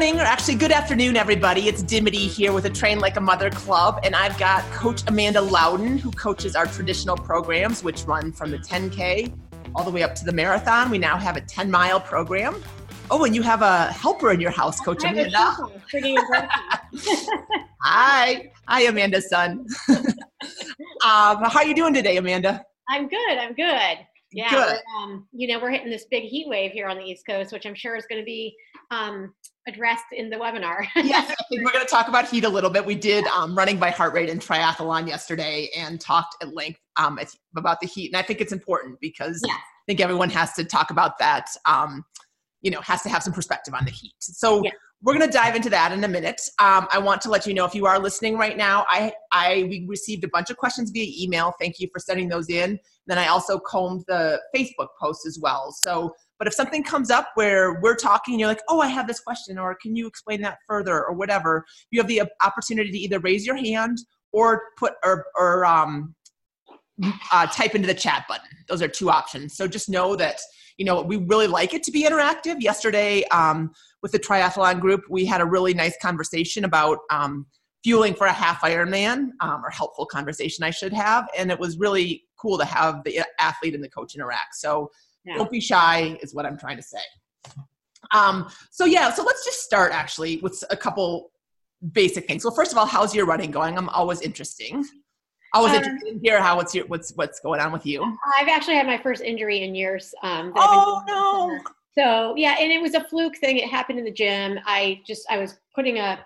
morning, or actually, good afternoon, everybody. It's Dimity here with a Train Like a Mother Club, and I've got Coach Amanda Loudin, who coaches our traditional programs, which run from the 10K all the way up to the marathon. We now have a 10 mile program. Oh, and you have a helper in your house, Coach Amanda. Hi. Hi, Amanda's son. um, how are you doing today, Amanda? I'm good. I'm good. Yeah, um, you know, we're hitting this big heat wave here on the East Coast, which I'm sure is going to be um, addressed in the webinar. yes, I think we're going to talk about heat a little bit. We did um, running by heart rate and triathlon yesterday and talked at length um, about the heat, and I think it's important because I think everyone has to talk about that. Um, you know, has to have some perspective on the heat. So we're going to dive into that in a minute. Um, I want to let you know if you are listening right now, I, I we received a bunch of questions via email. Thank you for sending those in. Then I also combed the Facebook post as well. So, but if something comes up where we're talking, and you're like, oh, I have this question, or can you explain that further, or whatever, you have the opportunity to either raise your hand or put or or um, uh, type into the chat button. Those are two options. So just know that you know we really like it to be interactive. Yesterday. Um, with the triathlon group, we had a really nice conversation about um, fueling for a half Ironman, um, or helpful conversation I should have, and it was really cool to have the athlete and the coach interact. So yeah. don't be shy, is what I'm trying to say. Um, so yeah, so let's just start actually with a couple basic things. Well, first of all, how's your running going? I'm always interesting. Always um, interested in hear how what's your what's what's going on with you. I've actually had my first injury in years. Um, oh no! So yeah, and it was a fluke thing. It happened in the gym. I just I was putting a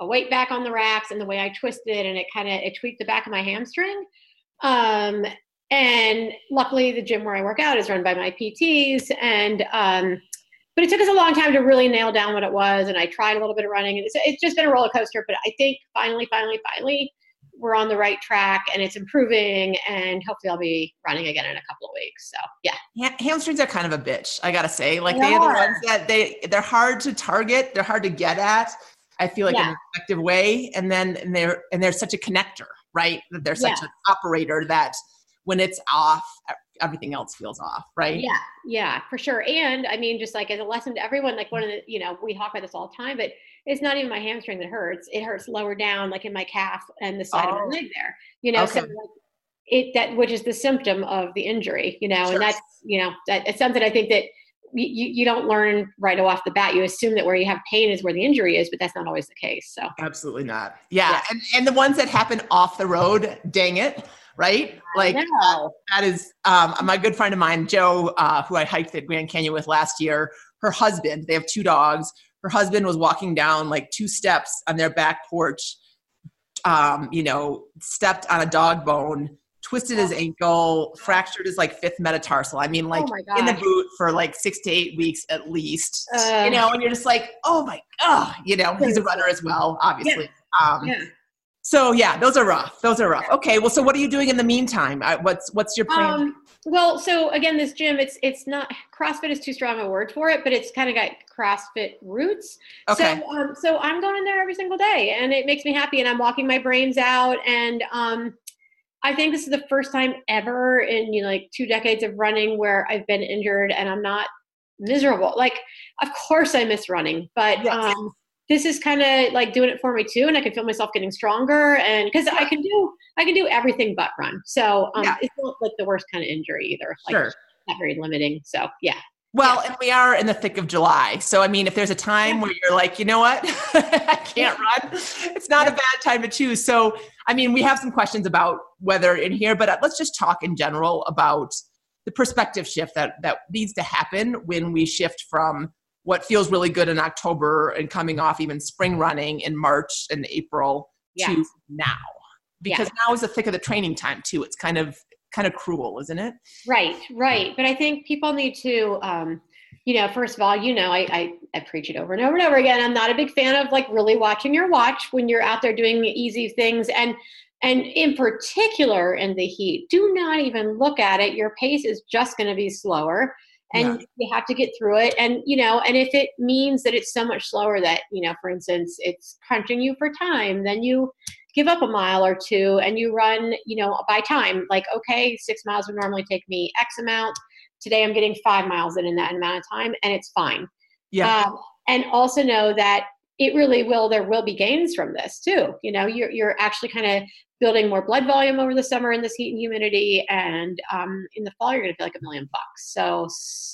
a weight back on the racks, and the way I twisted, and it kind of it tweaked the back of my hamstring. Um, and luckily, the gym where I work out is run by my PTs, and um, but it took us a long time to really nail down what it was. And I tried a little bit of running, and it's, it's just been a roller coaster. But I think finally, finally, finally, we're on the right track and it's improving and hopefully I'll be running again in a couple of weeks. So yeah. yeah hamstrings are kind of a bitch, I gotta say. Like they, they are the ones that they they're hard to target, they're hard to get at. I feel like yeah. in an effective way. And then and they're and they're such a connector, right? That they're such yeah. an operator that when it's off, everything else feels off, right? Yeah, yeah, for sure. And I mean, just like as a lesson to everyone, like one of the, you know, we talk about this all the time, but it's not even my hamstring that hurts. It hurts lower down, like in my calf and the side oh. of my oh. leg there. You know, okay. so like it that which is the symptom of the injury. You know, sure. and that's you know that it's something I think that you, you don't learn right off the bat. You assume that where you have pain is where the injury is, but that's not always the case. So absolutely not. Yeah, yeah. and and the ones that happen off the road, dang it, right? Like that, that is um, my good friend of mine, Joe, uh, who I hiked the Grand Canyon with last year. Her husband, they have two dogs her husband was walking down like two steps on their back porch um, you know stepped on a dog bone twisted his ankle fractured his like fifth metatarsal i mean like oh in the boot for like six to eight weeks at least uh, you know and you're just like oh my god you know he's a runner as well obviously yeah. Um, yeah. So yeah those are rough those are rough okay well so what are you doing in the meantime what's what's your plan um, well, so again, this gym, it's it's not CrossFit is too strong a word for it, but it's kind of got CrossFit roots. Okay. So, um, so I'm going in there every single day, and it makes me happy, and I'm walking my brains out, and um, I think this is the first time ever in you know, like two decades of running where I've been injured, and I'm not miserable. Like, of course I miss running, but yes. um, this is kind of like doing it for me too and i can feel myself getting stronger and because i can do i can do everything but run so um, yeah. it's not like the worst kind of injury either like sure. not very limiting so yeah well, yeah. and we are in the thick of July. So, I mean, if there's a time where you're like, you know what, I can't run, it's not a bad time to choose. So, I mean, we have some questions about whether in here, but uh, let's just talk in general about the perspective shift that, that needs to happen when we shift from what feels really good in October and coming off even spring running in March and April yeah. to now. Because yeah. now is the thick of the training time too. It's kind of kind of cruel, isn't it? Right, right. But I think people need to um, you know, first of all, you know, I, I, I preach it over and over and over again. I'm not a big fan of like really watching your watch when you're out there doing easy things and and in particular in the heat do not even look at it your pace is just going to be slower and yeah. you have to get through it. And you know and if it means that it's so much slower that you know for instance it's crunching you for time then you give up a mile or two and you run you know by time. Like okay six miles would normally take me x amount. Today i'm getting five miles in in that amount of time and it's fine. Yeah. Um, and also know that it really will there will be gains from this too you know you're, you're actually kind of building more blood volume over the summer in this heat and humidity and um, in the fall you're going to feel like a million bucks so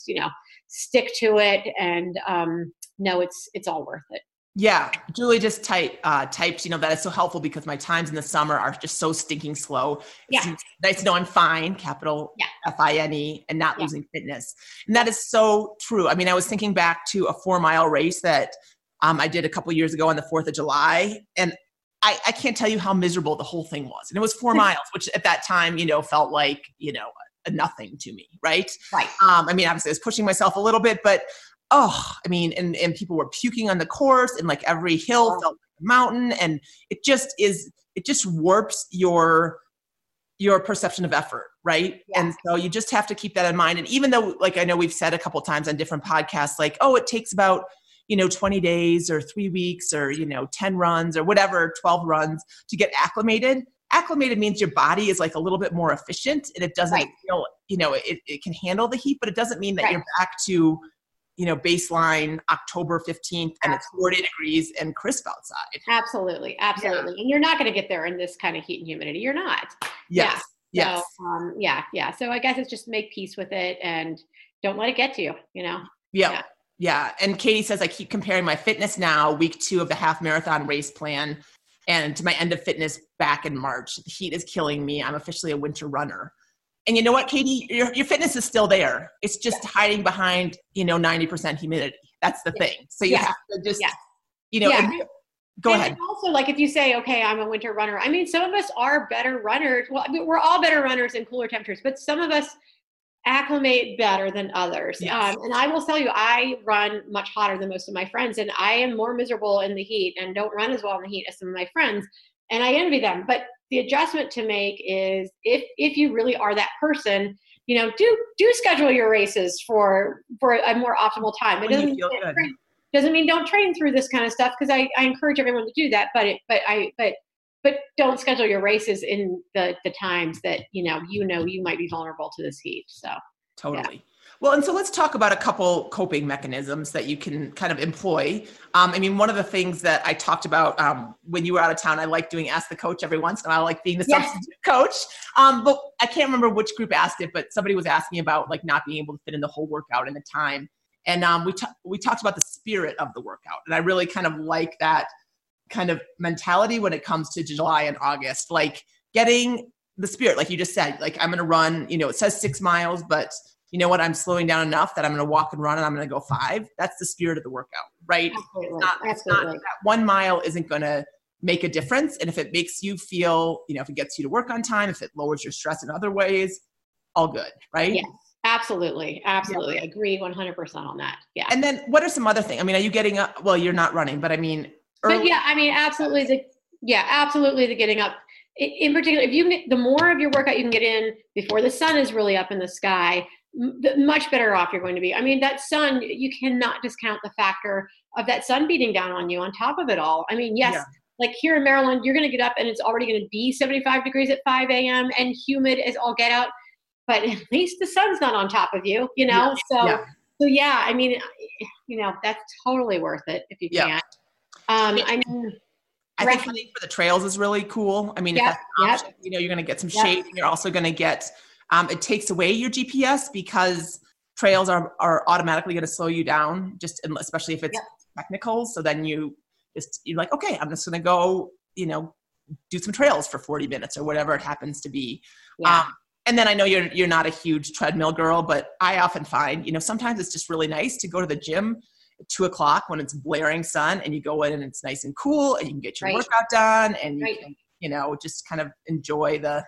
you know stick to it and um, know it's it's all worth it yeah, Julie just type, uh, typed, you know, that is so helpful because my times in the summer are just so stinking slow. Yeah. It's nice to know I'm fine, capital yeah. F I N E, and not yeah. losing fitness. And that is so true. I mean, I was thinking back to a four mile race that um, I did a couple years ago on the 4th of July. And I, I can't tell you how miserable the whole thing was. And it was four miles, which at that time, you know, felt like, you know, nothing to me, right? Right. Um, I mean, obviously, I was pushing myself a little bit, but oh, I mean, and, and people were puking on the course and like every hill oh. felt like a mountain. And it just is, it just warps your, your perception of effort, right? Yeah. And so you just have to keep that in mind. And even though, like I know we've said a couple times on different podcasts, like, oh, it takes about, you know, 20 days or three weeks or, you know, 10 runs or whatever, 12 runs to get acclimated. Acclimated means your body is like a little bit more efficient and it doesn't right. feel, you know, it, it can handle the heat, but it doesn't mean that right. you're back to you know, baseline October 15th and it's 40 degrees and crisp outside. Absolutely. Absolutely. Yeah. And you're not going to get there in this kind of heat and humidity. You're not. Yes. Yeah. Yes. So, um, yeah. Yeah. So I guess it's just make peace with it and don't let it get to you, you know? Yeah. yeah. Yeah. And Katie says, I keep comparing my fitness now, week two of the half marathon race plan, and to my end of fitness back in March. The heat is killing me. I'm officially a winter runner. And you know what, Katie, your, your fitness is still there. It's just yeah. hiding behind, you know, 90% humidity. That's the yeah. thing. So you yeah. have to just, you know, go and ahead. Also, like if you say, okay, I'm a winter runner, I mean, some of us are better runners. Well, we're all better runners in cooler temperatures, but some of us acclimate better than others. Yes. Um, and I will tell you, I run much hotter than most of my friends, and I am more miserable in the heat and don't run as well in the heat as some of my friends. And I envy them. But the adjustment to make is if if you really are that person you know do do schedule your races for for a more optimal time it doesn't, train, doesn't mean don't train through this kind of stuff because I, I encourage everyone to do that but it but i but but don't schedule your races in the the times that you know you know you might be vulnerable to this heat so totally yeah. Well, and so let's talk about a couple coping mechanisms that you can kind of employ. Um, I mean, one of the things that I talked about um, when you were out of town, I like doing Ask the Coach every once in a while, like being the yes. substitute coach. Um, but I can't remember which group asked it, but somebody was asking about like not being able to fit in the whole workout in the time. And um, we, t- we talked about the spirit of the workout. And I really kind of like that kind of mentality when it comes to July and August, like getting the spirit, like you just said, like I'm going to run, you know, it says six miles, but you know what, I'm slowing down enough that I'm going to walk and run and I'm going to go five. That's the spirit of the workout, right? Absolutely. It's not, Absolutely. It's not, that one mile isn't going to make a difference. And if it makes you feel, you know, if it gets you to work on time, if it lowers your stress in other ways, all good, right? Yes. Absolutely. Absolutely. Yeah. Agree 100% on that. Yeah. And then what are some other things? I mean, are you getting up? Well, you're not running, but I mean, but yeah, I mean, absolutely. The, yeah, absolutely. The getting up in particular, if you the more of your workout you can get in before the sun is really up in the sky, much better off you're going to be. I mean, that sun, you cannot discount the factor of that sun beating down on you on top of it all. I mean, yes, yeah. like here in Maryland, you're going to get up and it's already going to be 75 degrees at 5 a.m. and humid as all get out, but at least the sun's not on top of you, you know? Yeah. So, yeah. so yeah, I mean, you know, that's totally worth it if you can. Um, I mean, I think running for the trails is really cool. I mean, yep, option, yep. you know, you're going to get some yep. shade and you're also going to get um, it takes away your GPS because trails are, are automatically going to slow you down, just especially if it's technical. So then you just you're like, okay, I'm just going to go, you know, do some trails for 40 minutes or whatever it happens to be. Yeah. Um, and then I know you're you're not a huge treadmill girl, but I often find, you know, sometimes it's just really nice to go to the gym two o'clock when it's blaring sun and you go in and it's nice and cool and you can get your right. workout done and you can, you know, just kind of enjoy the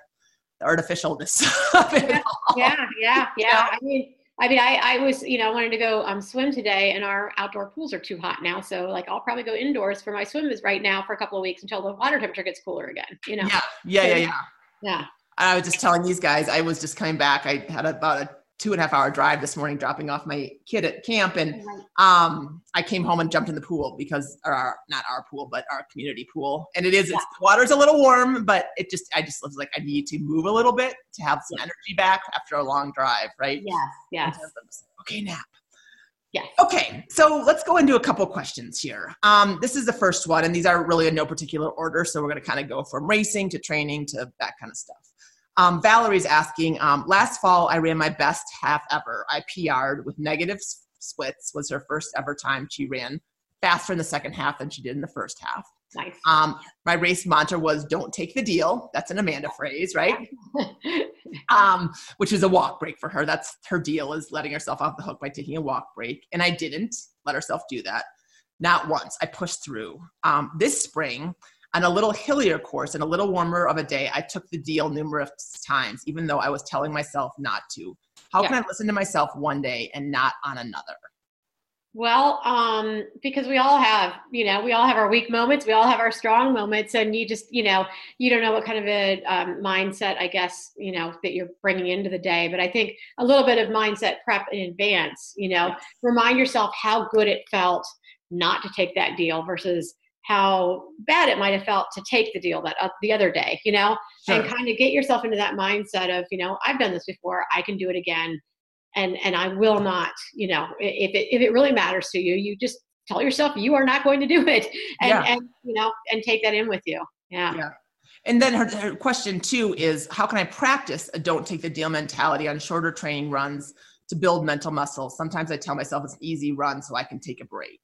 the artificialness of it yeah, yeah, yeah, yeah. I mean, I mean, I, I was, you know, I wanted to go um, swim today, and our outdoor pools are too hot now. So, like, I'll probably go indoors for my swims right now for a couple of weeks until the water temperature gets cooler again. You know? Yeah, yeah, so, yeah, yeah. Yeah. I was just telling these guys, I was just coming back. I had about a two and a half hour drive this morning dropping off my kid at camp and um, i came home and jumped in the pool because or our, not our pool but our community pool and it is yeah. it's the water's a little warm but it just i just was like i need to move a little bit to have some energy back after a long drive right yes yes okay nap Yes. Okay, so let's go into a couple questions here. Um, this is the first one, and these are really in no particular order. So we're going to kind of go from racing to training to that kind of stuff. Um, Valerie's asking, um, last fall I ran my best half ever. I PR'd with negative splits. Was her first ever time she ran faster in the second half than she did in the first half. Nice. Um, my race mantra was "Don't take the deal." That's an Amanda phrase, right? um, which is a walk break for her. That's her deal is letting herself off the hook by taking a walk break, and I didn't let herself do that. Not once. I pushed through. Um, this spring, on a little hillier course and a little warmer of a day, I took the deal numerous times, even though I was telling myself not to. How yeah. can I listen to myself one day and not on another? Well, um, because we all have, you know, we all have our weak moments, we all have our strong moments, and you just, you know, you don't know what kind of a um, mindset, I guess, you know, that you're bringing into the day. But I think a little bit of mindset prep in advance, you know, remind yourself how good it felt not to take that deal versus how bad it might have felt to take the deal that uh, the other day, you know, sure. and kind of get yourself into that mindset of, you know, I've done this before, I can do it again and and I will not, you know, if it if it really matters to you, you just tell yourself you are not going to do it, and yeah. and you know, and take that in with you. Yeah. Yeah. And then her, her question too is how can I practice a don't take the deal mentality on shorter training runs to build mental muscle? Sometimes I tell myself it's an easy run so I can take a break.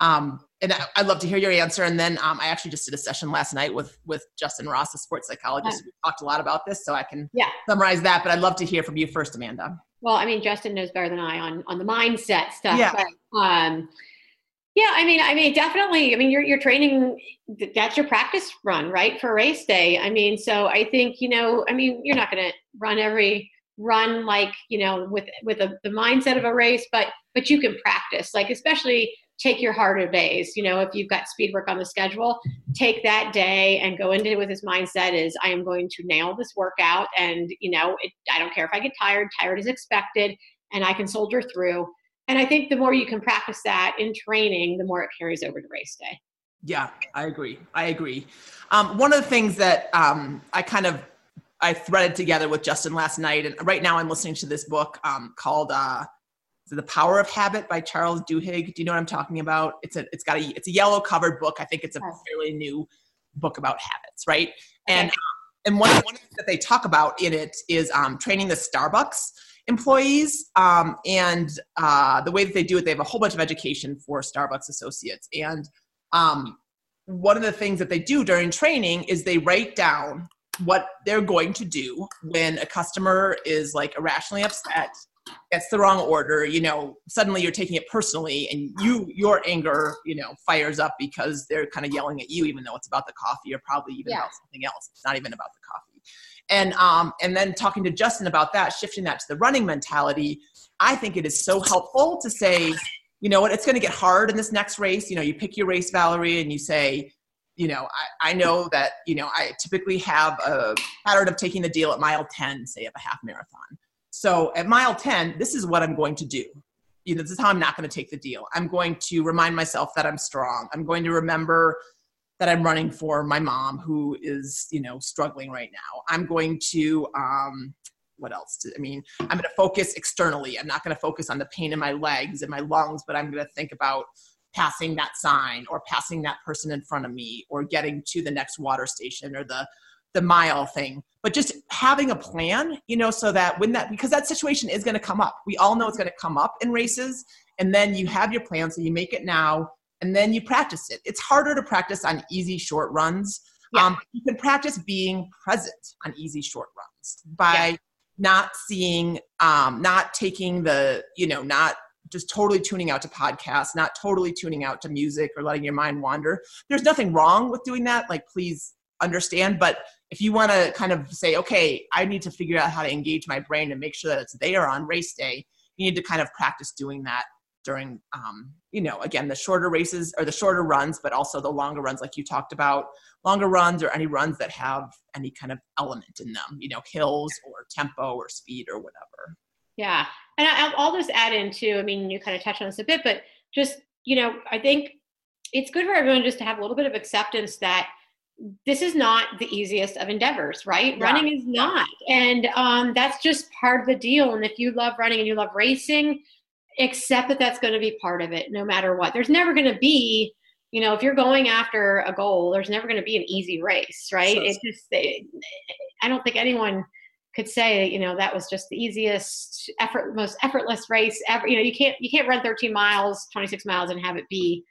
Um, and I, would love to hear your answer. And then um, I actually just did a session last night with with Justin Ross, a sports psychologist. Yeah. We talked a lot about this, so I can yeah. summarize that. But I'd love to hear from you first, Amanda. Well, I mean, Justin knows better than I on on the mindset stuff. Yeah. But, um, yeah, I mean, I mean, definitely. I mean, you're you're training. That's your practice run, right, for race day. I mean, so I think you know. I mean, you're not going to run every run like you know with with a, the mindset of a race, but but you can practice. Like especially take your harder days. You know, if you've got speed work on the schedule, take that day and go into it with this mindset is I am going to nail this workout. And, you know, it, I don't care if I get tired, tired is expected, and I can soldier through. And I think the more you can practice that in training, the more it carries over to race day. Yeah, I agree. I agree. Um, one of the things that um, I kind of I threaded together with Justin last night, and right now I'm listening to this book um, called uh, the Power of Habit by Charles Duhigg. Do you know what I'm talking about? It's a it's got a it's a yellow covered book. I think it's a fairly new book about habits, right? And um, and one one that they talk about in it is um, training the Starbucks employees um, and uh, the way that they do it. They have a whole bunch of education for Starbucks associates, and um, one of the things that they do during training is they write down what they're going to do when a customer is like irrationally upset gets the wrong order you know suddenly you're taking it personally and you your anger you know fires up because they're kind of yelling at you even though it's about the coffee or probably even yeah. about something else it's not even about the coffee. And um and then talking to justin about that shifting that to the running mentality i think it is so helpful to say you know what it's going to get hard in this next race. You know you pick your race valerie and you say you know I, I know that you know i typically have a pattern of taking the deal at mile 10 say of a half marathon so at mile 10, this is what I'm going to do. You know, this is how I'm not going to take the deal. I'm going to remind myself that I'm strong. I'm going to remember that I'm running for my mom who is, you know, struggling right now. I'm going to, um, what else? I mean, I'm going to focus externally. I'm not going to focus on the pain in my legs and my lungs, but I'm going to think about passing that sign or passing that person in front of me or getting to the next water station or the the mile thing but just having a plan you know so that when that because that situation is going to come up we all know it's going to come up in races and then you have your plan so you make it now and then you practice it it's harder to practice on easy short runs yeah. um, you can practice being present on easy short runs by yeah. not seeing um, not taking the you know not just totally tuning out to podcasts, not totally tuning out to music or letting your mind wander. There's nothing wrong with doing that. Like, please understand. But if you want to kind of say, okay, I need to figure out how to engage my brain and make sure that it's there on race day, you need to kind of practice doing that during, um, you know, again, the shorter races or the shorter runs, but also the longer runs, like you talked about, longer runs or any runs that have any kind of element in them, you know, hills or tempo or speed or whatever. Yeah. And I'll just add in too, I mean, you kind of touched on this a bit, but just, you know, I think it's good for everyone just to have a little bit of acceptance that this is not the easiest of endeavors, right? Yeah. Running is not. And um, that's just part of the deal. And if you love running and you love racing, accept that that's going to be part of it no matter what. There's never going to be, you know, if you're going after a goal, there's never going to be an easy race, right? Sure. It just, it, I don't think anyone could say, you know, that was just the easiest effort, most effortless race ever. You know, you can't, you can't run 13 miles, 26 miles and have it be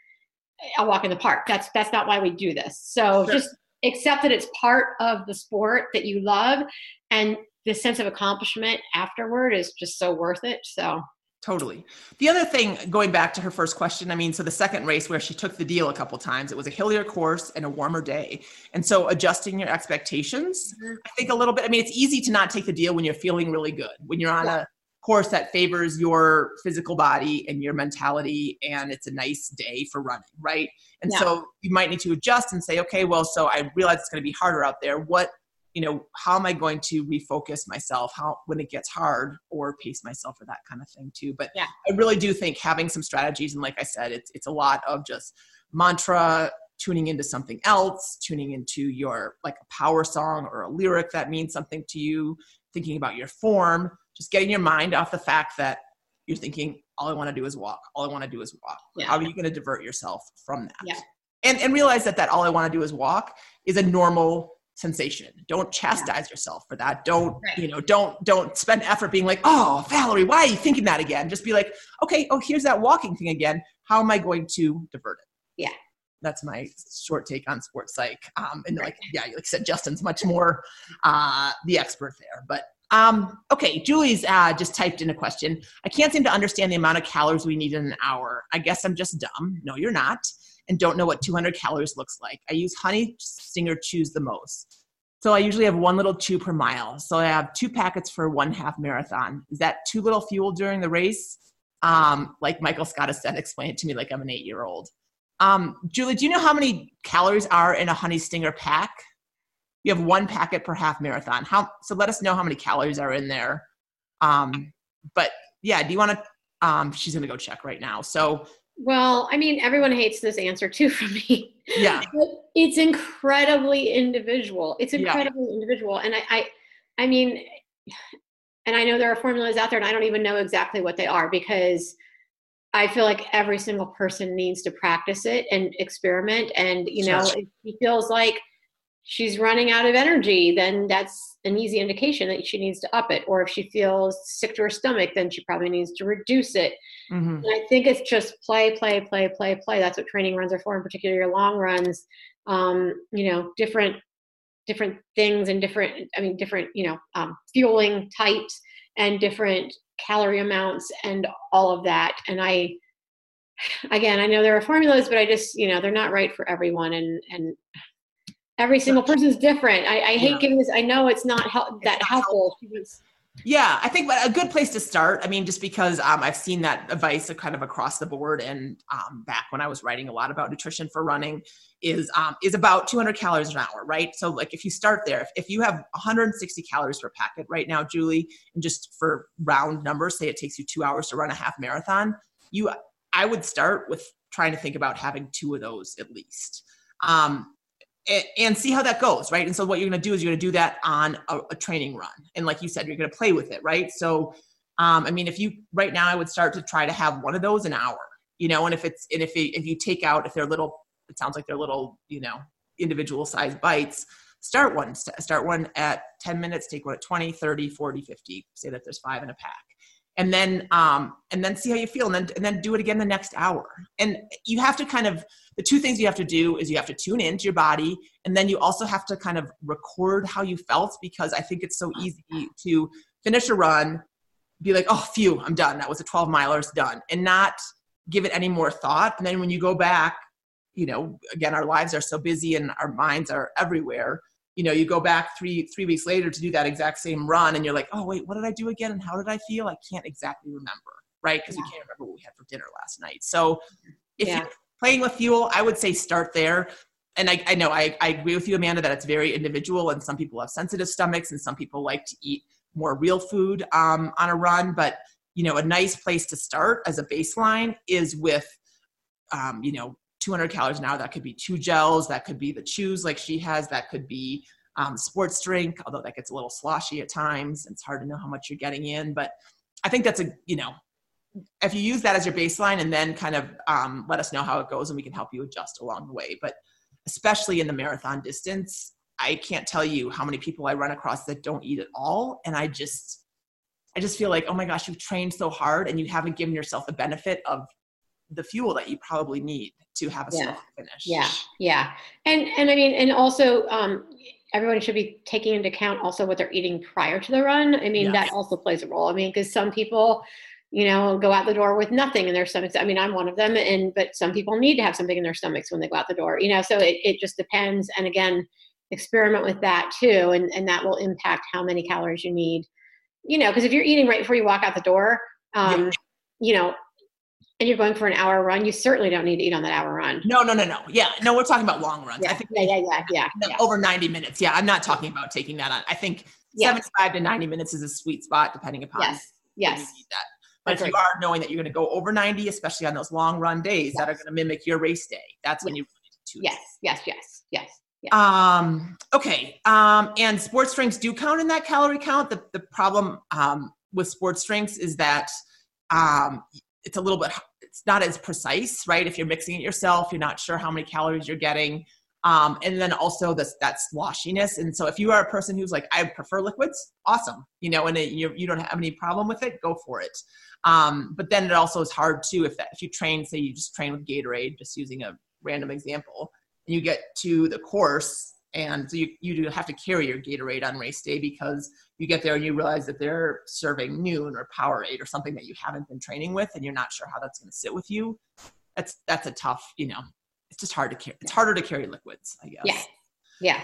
a walk in the park. That's, that's not why we do this. So sure. just accept that it's part of the sport that you love and the sense of accomplishment afterward is just so worth it. So Totally. The other thing, going back to her first question, I mean, so the second race where she took the deal a couple times, it was a hillier course and a warmer day. And so adjusting your expectations, mm-hmm. I think a little bit, I mean, it's easy to not take the deal when you're feeling really good, when you're on yeah. a course that favors your physical body and your mentality, and it's a nice day for running, right? And yeah. so you might need to adjust and say, okay, well, so I realize it's going to be harder out there. What you know how am i going to refocus myself how when it gets hard or pace myself or that kind of thing too but yeah. i really do think having some strategies and like i said it's it's a lot of just mantra tuning into something else tuning into your like a power song or a lyric that means something to you thinking about your form just getting your mind off the fact that you're thinking all i want to do is walk. All i want to do is walk. Yeah. how are you going to divert yourself from that? Yeah. and and realize that that all i want to do is walk is a normal sensation. Don't chastise yeah. yourself for that. Don't right. you know don't don't spend effort being like oh valerie why are you thinking that again? Just be like okay oh here's that walking thing again. How am i going to divert it? Yeah. That's my short take on sports psych um, and like yeah like i said justin's much more uh, the expert there but um, okay julie's uh, just typed in a question i can't seem to understand the amount of calories we need in an hour i guess i'm just dumb no you're not and don't know what 200 calories looks like. I use Honey Stinger Chews the most. So I usually have one little chew per mile. So I have two packets for one half marathon. Is that too little fuel during the race? Um, like Michael Scott has said, explain it to me like I'm an eight year old. Um, Julie, do you know how many calories are in a Honey Stinger pack? You have one packet per half marathon. How so? Let us know how many calories are in there. Um, but yeah, do you want to? Um, she's gonna go check right now. So well, I mean, everyone hates this answer too from me. Yeah. it's incredibly individual. It's incredibly yeah. individual. And I, I I mean, and I know there are formulas out there and I don't even know exactly what they are because I feel like every single person needs to practice it and experiment. And, you know, it feels like she's running out of energy, then that's an easy indication that she needs to up it. Or if she feels sick to her stomach, then she probably needs to reduce it. Mm-hmm. And I think it's just play, play, play, play, play. That's what training runs are for, in particular your long runs. Um, you know, different different things and different i mean different you know um, fueling types and different calorie amounts and all of that and i again i know there are formulas but i just you know they're not right for everyone and and every single person is different. I, I hate yeah. giving this. I know it's not hel- that helpful. Yeah, I think a good place to start. I mean, just because um, I've seen that advice kind of across the board, and um, back when I was writing a lot about nutrition for running, is um, is about 200 calories an hour, right? So, like, if you start there, if, if you have 160 calories per packet right now, Julie, and just for round numbers, say it takes you two hours to run a half marathon, you, I would start with trying to think about having two of those at least. Um, and see how that goes, right? And so what you're going to do is you're going to do that on a, a, training run, and like you said, you're going to play with it, right? So, um, I mean, if you right now, I would start to try to have one of those an hour, you know, and if it's and if it, if you take out if they're little, it sounds like they're little, you know, individual size bites. Start one, start one at 10 minutes, take one at 20, 30, 40, 50. Say that there's five in a pack and then um, and then see how you feel and then and then do it again the next hour. And you have to kind of the two things you have to do is you have to tune into your body and then you also have to kind of record how you felt because i think it's so easy to finish a run be like oh phew i'm done. That was a 12 milers done and not give it any more thought. And then when you go back you know again our lives are so busy and our minds are everywhere you know you go back three three weeks later to do that exact same run and you're like oh wait what did i do again and how did i feel? I can't exactly remember right? Because yeah. we can't remember what we had for dinner last night. So if yeah. you're playing with fuel i would say start there. And I, I know I, I agree with you amanda that it's very individual and some people have sensitive stomachs and some people like to eat more real food um, on a run. But you know a nice place to start as a baseline is with um, you know 200 calories an hour. That could be two gels. That could be the chews like she has. That could be um, sports drink, although that gets a little sloshy at times. It's hard to know how much you're getting in. But I think that's a, you know, if you use that as your baseline and then kind of um, let us know how it goes and we can help you adjust along the way but especially in the marathon distance i can't tell you how many people i run across that don't eat at all and i just i just feel like oh my gosh you've trained so hard and you haven't given yourself the benefit of the fuel that you probably need to have a yeah. finish yeah yeah and and i mean and also um everyone should be taking into account also what they're eating prior to the run. I mean, yes. that also plays a role. I mean, because some people, you know, go out the door with nothing in their stomachs. I mean, I'm one of them, and but some people need to have something in their stomachs when they go out the door. You know, so it, it just depends. And again, experiment with that too, and and that will impact how many calories you need. You know, because if you're eating right before you walk out the door, um, yeah. you know, and you're going for an hour run, you certainly don't need to eat on that hour run. No, no, no, no. Yeah, no, we're talking about long runs. Yeah, I think yeah, yeah, yeah, yeah, yeah, Over 90 minutes. Yeah, I'm not talking about taking that on. I think yes. 75 to 90 minutes is a sweet spot, depending upon. Yes. Yes. that. But that's if you are knowing that you're going to go over 90, especially on those long run days yes. that are going to mimic your race day, that's yes. when you really need to. Yes. Yes. Yes. Yes. Yes. Um, okay. Um, and sports drinks do count in that calorie count. The, the problem um, with sports drinks is that um, it's a little bit it's not as precise right? If you're mixing it yourself you're not sure how many calories you're getting. Um, and then also this that sloshiness. And so if you are a person who's like i prefer liquids awesome you know and it, you, you don't have any problem with it go for it. Um, but then it also is hard too if that if you train say you just train with gatorade just using a random example and you get to the course and so you, you do have to carry your gatorade on race day because you get there and you realize that they're serving Nuun or Powerade or something that you haven't been training with and you're not sure how that's going to sit with you. That's that's a tough, you know, it's just hard to carry. It's harder to carry liquids, I guess. Yeah. Yeah.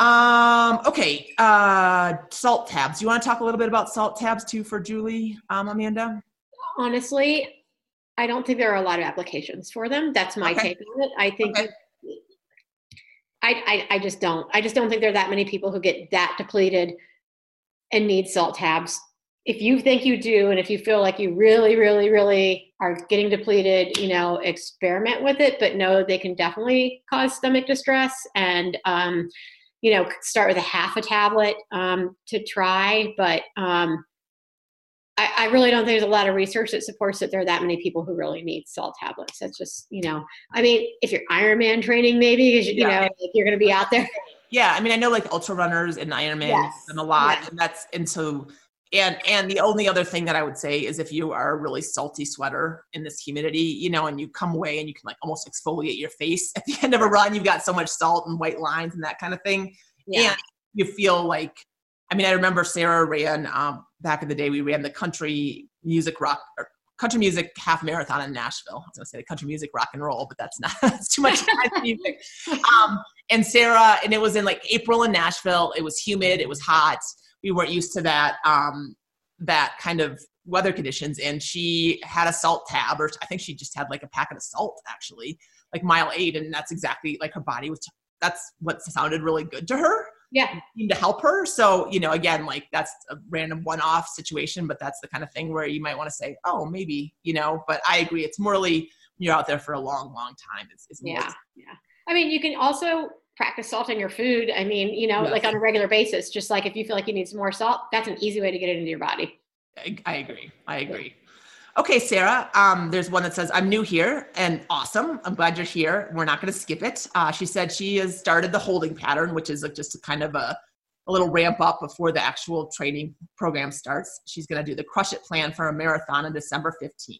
Um, okay. Uh, salt tabs. You want to talk a little bit about salt tabs too for Julie, um, Amanda? Honestly, I don't think there are a lot of applications for them. That's my okay. take on it. I think okay. I, I, I just don't. I just don't think there are that many people who get that depleted and need salt tabs. If you think you do, and if you feel like you really, really, really are getting depleted, you know, experiment with it, but know they can definitely cause stomach distress. And, um, you know, start with a half a tablet um, to try. But um, I, I, really don't think there's a lot of research that supports that there are that many people who really need salt tablets. That's just, you know, I mean, if you're Ironman training, maybe because you yeah. know you're going to be out there yeah, I mean, I know like ultra runners and Ironman yes. and a lot, yes. and that's and so and and the only other thing that I would say is if you are a really salty sweater in this humidity, you know, and you come away and you can like almost exfoliate your face at the end of a run, you've got so much salt and white lines and that kind of thing, yeah. and you feel like. I mean, I remember Sarah ran um, back in the day. We ran the country music rock or country music half marathon in Nashville. I was going to say the country music rock and roll, but that's not that's too much music. Um, and Sarah, and it was in like April in Nashville. It was humid. It was hot. We weren't used to that um, that kind of weather conditions. And she had a salt tab, or I think she just had like a packet of salt actually, like mile eight, and that's exactly like her body was. T- that's what sounded really good to her yeah. To help her. So you know again like that's a random one-off situation but that's the kind of thing where you might want to say oh maybe you know? But i agree it's morally you're out there for a long long time it's, it's yeah yeah. I mean you can also practice salting your food. I mean you know yes. like on a regular basis just like if you feel like you need some more salt that's an easy way to get it into your body. I, I agree. I agree Okay, Sarah, um, there's one that says, I'm new here and awesome. I'm glad you're here. We're not going to skip it. Uh, she said she has started the holding pattern, which is like just a kind of a, a little ramp up before the actual training program starts. She's going to do the Crush It plan for a marathon on December 15th.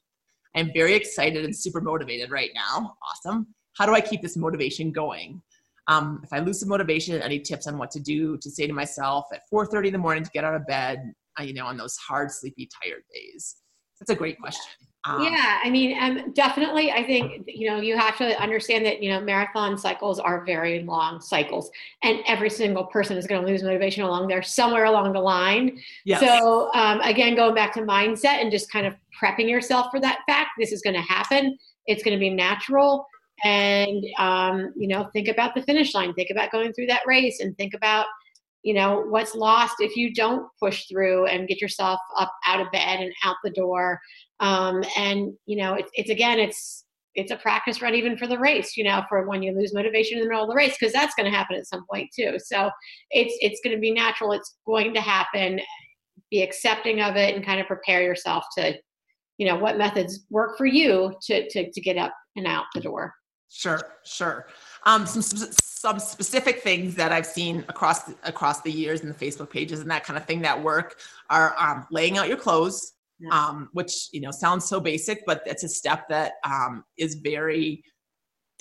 I'm very excited and super motivated right now. Awesome. How do I keep this motivation going? Um, if I lose some motivation, any tips on what to do to say to myself at 4:30 in the morning to get out of bed? Uh, you know, on those hard, sleepy, tired days. That's a great question. Um, yeah, I mean, um, definitely. I think you know you have to understand that you know marathon cycles are very long cycles, and every single person is going to lose motivation along there somewhere along the line. Yes. So um, again, going back to mindset and just kind of prepping yourself for that fact, this is going to happen. It's going to be natural, and um, you know, think about the finish line. Think about going through that race, and think about you know what's lost if you don't push through and get yourself up out of bed and out the door. Um, and you know it's, it's again it's it's a practice run even for the race you know for when you lose motivation in the middle of the race because that's going to happen at some point too. So it's it's going to be natural. It's going to happen. Be accepting of it and kind of prepare yourself to you know what methods work for you to to, to get up and out the door. Sure sure um, some some specific things that I've seen across the, across the years in the Facebook pages and that kind of thing that work are um, laying out your clothes, yeah. um, which you know sounds so basic, but it's a step that um, is very.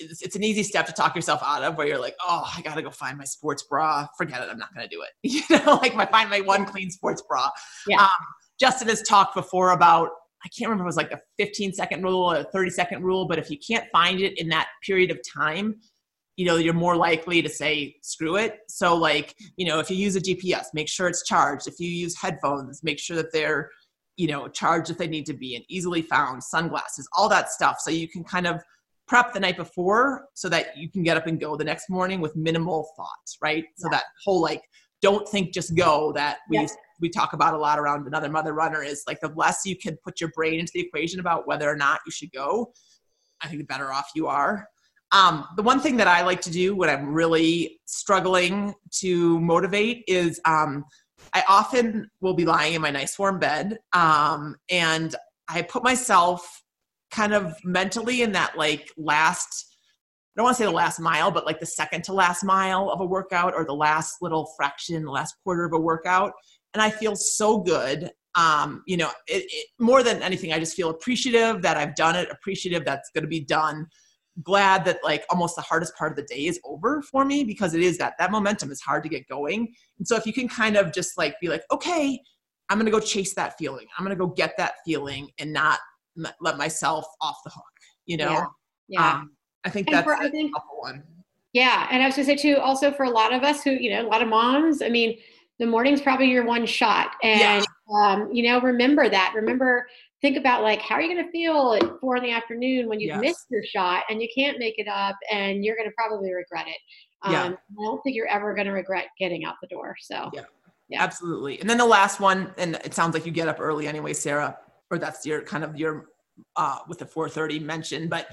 It's, it's, an easy step to talk yourself out of, where you're like, "Oh, I gotta go find my sports bra. Forget it. I'm not gonna do it." You know, like my find my one clean sports bra. Yeah. Um, Justin has talked before about I can't remember it was like a 15 second rule or a 30 second rule, but if you can't find it in that period of time, you know, you're more likely to say screw it. So like, you know, if you use a GPS, make sure it's charged. If you use headphones, make sure that they're, you know, charged if they need to be and easily found, sunglasses, all that stuff. So you can kind of prep the night before so that you can get up and go the next morning with minimal thoughts, right? Yeah. So that whole like don't think just go that we yeah we talk about a lot around another mother runner is like the less you can put your brain into the equation about whether or not you should go, I think the better off you are. Um, the one thing that I like to do when I'm really struggling to motivate is um, I often will be lying in my nice warm bed um, and I put myself kind of mentally in that like last I don't want to say the last mile, but like the second to last mile of a workout or the last little fraction, the last quarter of a workout and I feel so good. Um, you know, it, it, more than anything, I just feel appreciative that I've done it, appreciative that's going to be done. Glad that like almost the hardest part of the day is over for me because it is that that momentum is hard to get going. And so if you can kind of just like be like, okay, I'm to go chase that feeling. I'm to go get that feeling and not let myself off the hook. You know, yeah. yeah. Um, I think and that's for, I think, one. Yeah, and I was to say too, also for a lot of us who, you know, a lot of moms. I mean, the morning's probably your one shot and yeah. um, you know remember that remember think about like how are you going to feel at four in the afternoon when you've yes. missed your shot and you can't make it up and you're going to probably regret it um, yeah. i don't think you're ever going to regret getting out the door so yeah. yeah absolutely and then the last one and it sounds like you get up early anyway sarah or that's your kind of your uh, with the 430 mention but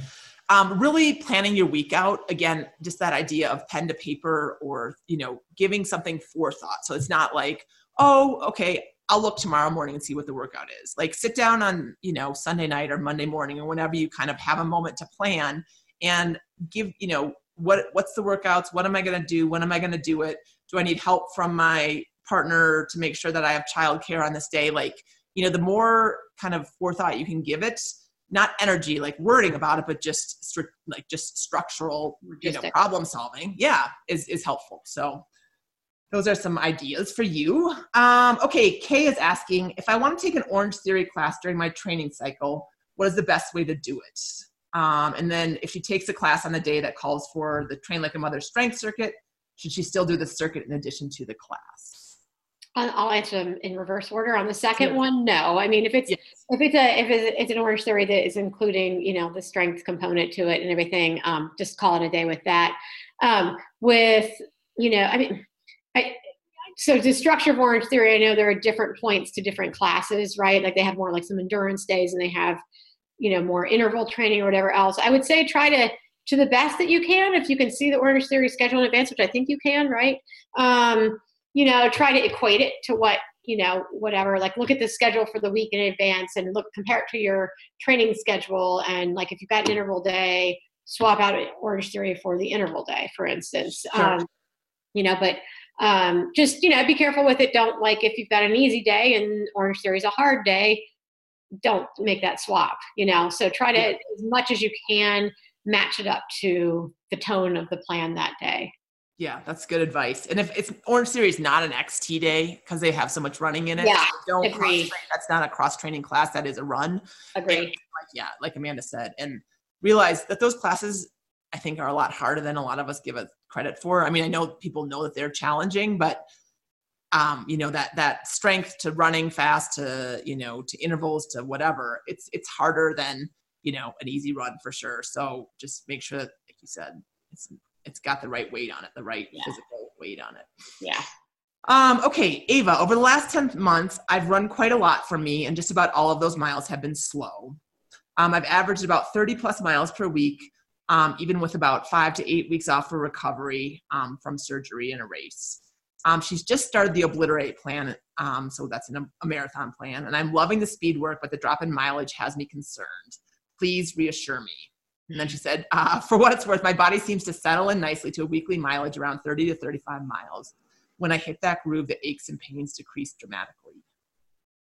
um, really planning your week out again just that idea of pen to paper or you know giving something forethought so it's not like oh okay i'll look tomorrow morning and see what the workout is. Like sit down on you know sunday night or monday morning or whenever you kind of have a moment to plan and give you know what what's the workouts? What am i going to do? When am i going to do it? Do i need help from my partner to make sure that i have childcare on this day? Like you know the more kind of forethought you can give it not energy like wording about it but just like just structural you know problem solving yeah is is helpful. So those are some ideas for you um, okay kay is asking if i want to take an orange theory class during my training cycle what is the best way to do it um, and then if she takes a class on the day that calls for the train like a mother strength circuit should she still do the circuit in addition to the class I'll answer them in reverse order. On the second one, no. I mean, if it's yes. if it's a if it's, it's, an orange theory that is including you know the strength component to it and everything, um, just call it a day with that. Um, with you know, I mean, I so the structure of orange theory, I know there are different points to different classes, right? Like they have more like some endurance days, and they have you know more interval training or whatever else. I would say try to to the best that you can if you can see the orange theory schedule in advance, which I think you can, right? Um, you know, try to equate it to what, you know, whatever, like look at the schedule for the week in advance and look, compare it to your training schedule. And like, if you've got an interval day, swap out Orange Theory for the interval day, for instance. Sure. Um, you know, but um, just, you know, be careful with it. Don't like, if you've got an easy day and Orange Theory is a hard day, don't make that swap, you know? So try to, yeah. as much as you can, match it up to the tone of the plan that day. Yeah, that's good advice. And if it's Orange Theory not an XT day because they have so much running in it, yeah, don't agree. That's not a cross training class. That is a run. Agree. like, yeah, like Amanda said, and realize that those classes I think are a lot harder than a lot of us give it credit for. I mean, I know people know that they're challenging, but um, you know that that strength to running fast to you know to intervals to whatever, it's it's harder than you know an easy run for sure. So just make sure that, like you said, it's it's got the right weight on it, the right yeah. physical weight on it. Yeah. Um, okay, Ava, over the last 10 months, I've run quite a lot for me, and just about all of those miles have been slow. Um, I've averaged about 30 plus miles per week, um, even with about five to eight weeks off for recovery um, from surgery and a race. Um, she's just started the Obliterate plan, um, so that's an, a marathon plan, and I'm loving the speed work, but the drop in mileage has me concerned. Please reassure me. And then she said, uh, for what it's worth, my body seems to settle in nicely to a weekly mileage around 30 to 35 miles. When I hit that groove, the aches and pains decrease dramatically.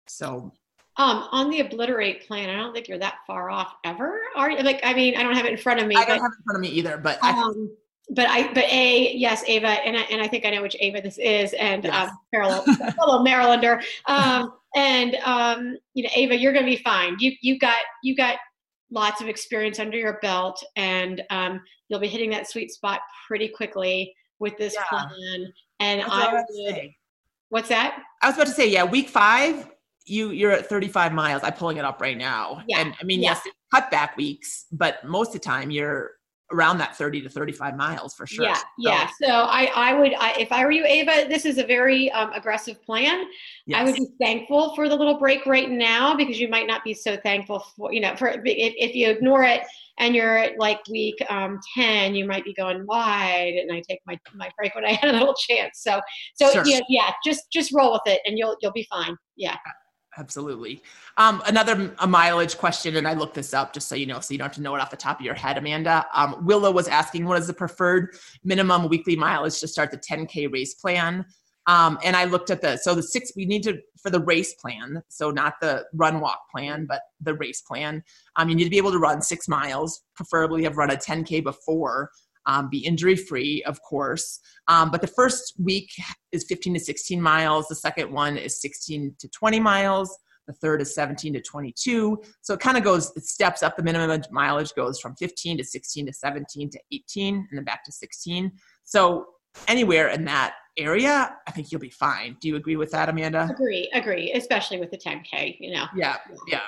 So um, on the obliterate plan, I don't think you're that far off ever. Are you? Like, I mean, I don't have it in front of me. I don't have it in front of me either, but um, I, but I, but a yes, Ava, and I, and I think I know which Ava this is, and yes. um, fellow, fellow Marylander, um, and um, you know, Ava, you're going to be fine. You you got you got lots of experience under your belt, and um, you'll be hitting that sweet spot pretty quickly with this yeah. plan. And That's I would. What's that? I was about to say, yeah, week five, you you're at 35 miles. I'm pulling it up right now. Yeah. And I mean, yeah. yes, cutback weeks, but most of the time you're around that 30 to 35 miles for sure. Yeah, so. yeah. So I, I would, I, if I were you, Ava, this is a very um, aggressive plan. Yes. I would be thankful for the little break right now because you might not be so thankful for, you know, for if, if you ignore it and you're at like week um, 10, you might be going wide and I take my, my break when I had a little chance. So, so sure. yeah, yeah, just, just roll with it and you'll, you'll be fine. Yeah absolutely. Um, another a mileage question, and I looked this up just so you know, so you don't have to know it off the top of your head, Amanda. Um, Willow was asking what is the preferred minimum weekly mileage to start the 10K race plan. Um, and I looked at the so the six we need to for the race plan, so not the run walk plan, but the race plan. Um, you need to be able to run six miles, preferably have run a 10K before um, be injury free, of course. Um, but the first week is 15 to 16 miles. The second one is 16 to 20 miles. The third is 17 to 22. So it kind of goes, it steps up. The minimum mileage goes from 15 to 16 to 17 to 18 and then back to 16. So anywhere in that area, I think you'll be fine. Do you agree with that, Amanda? Agree, agree, especially with the 10K, you know. Yeah, yeah.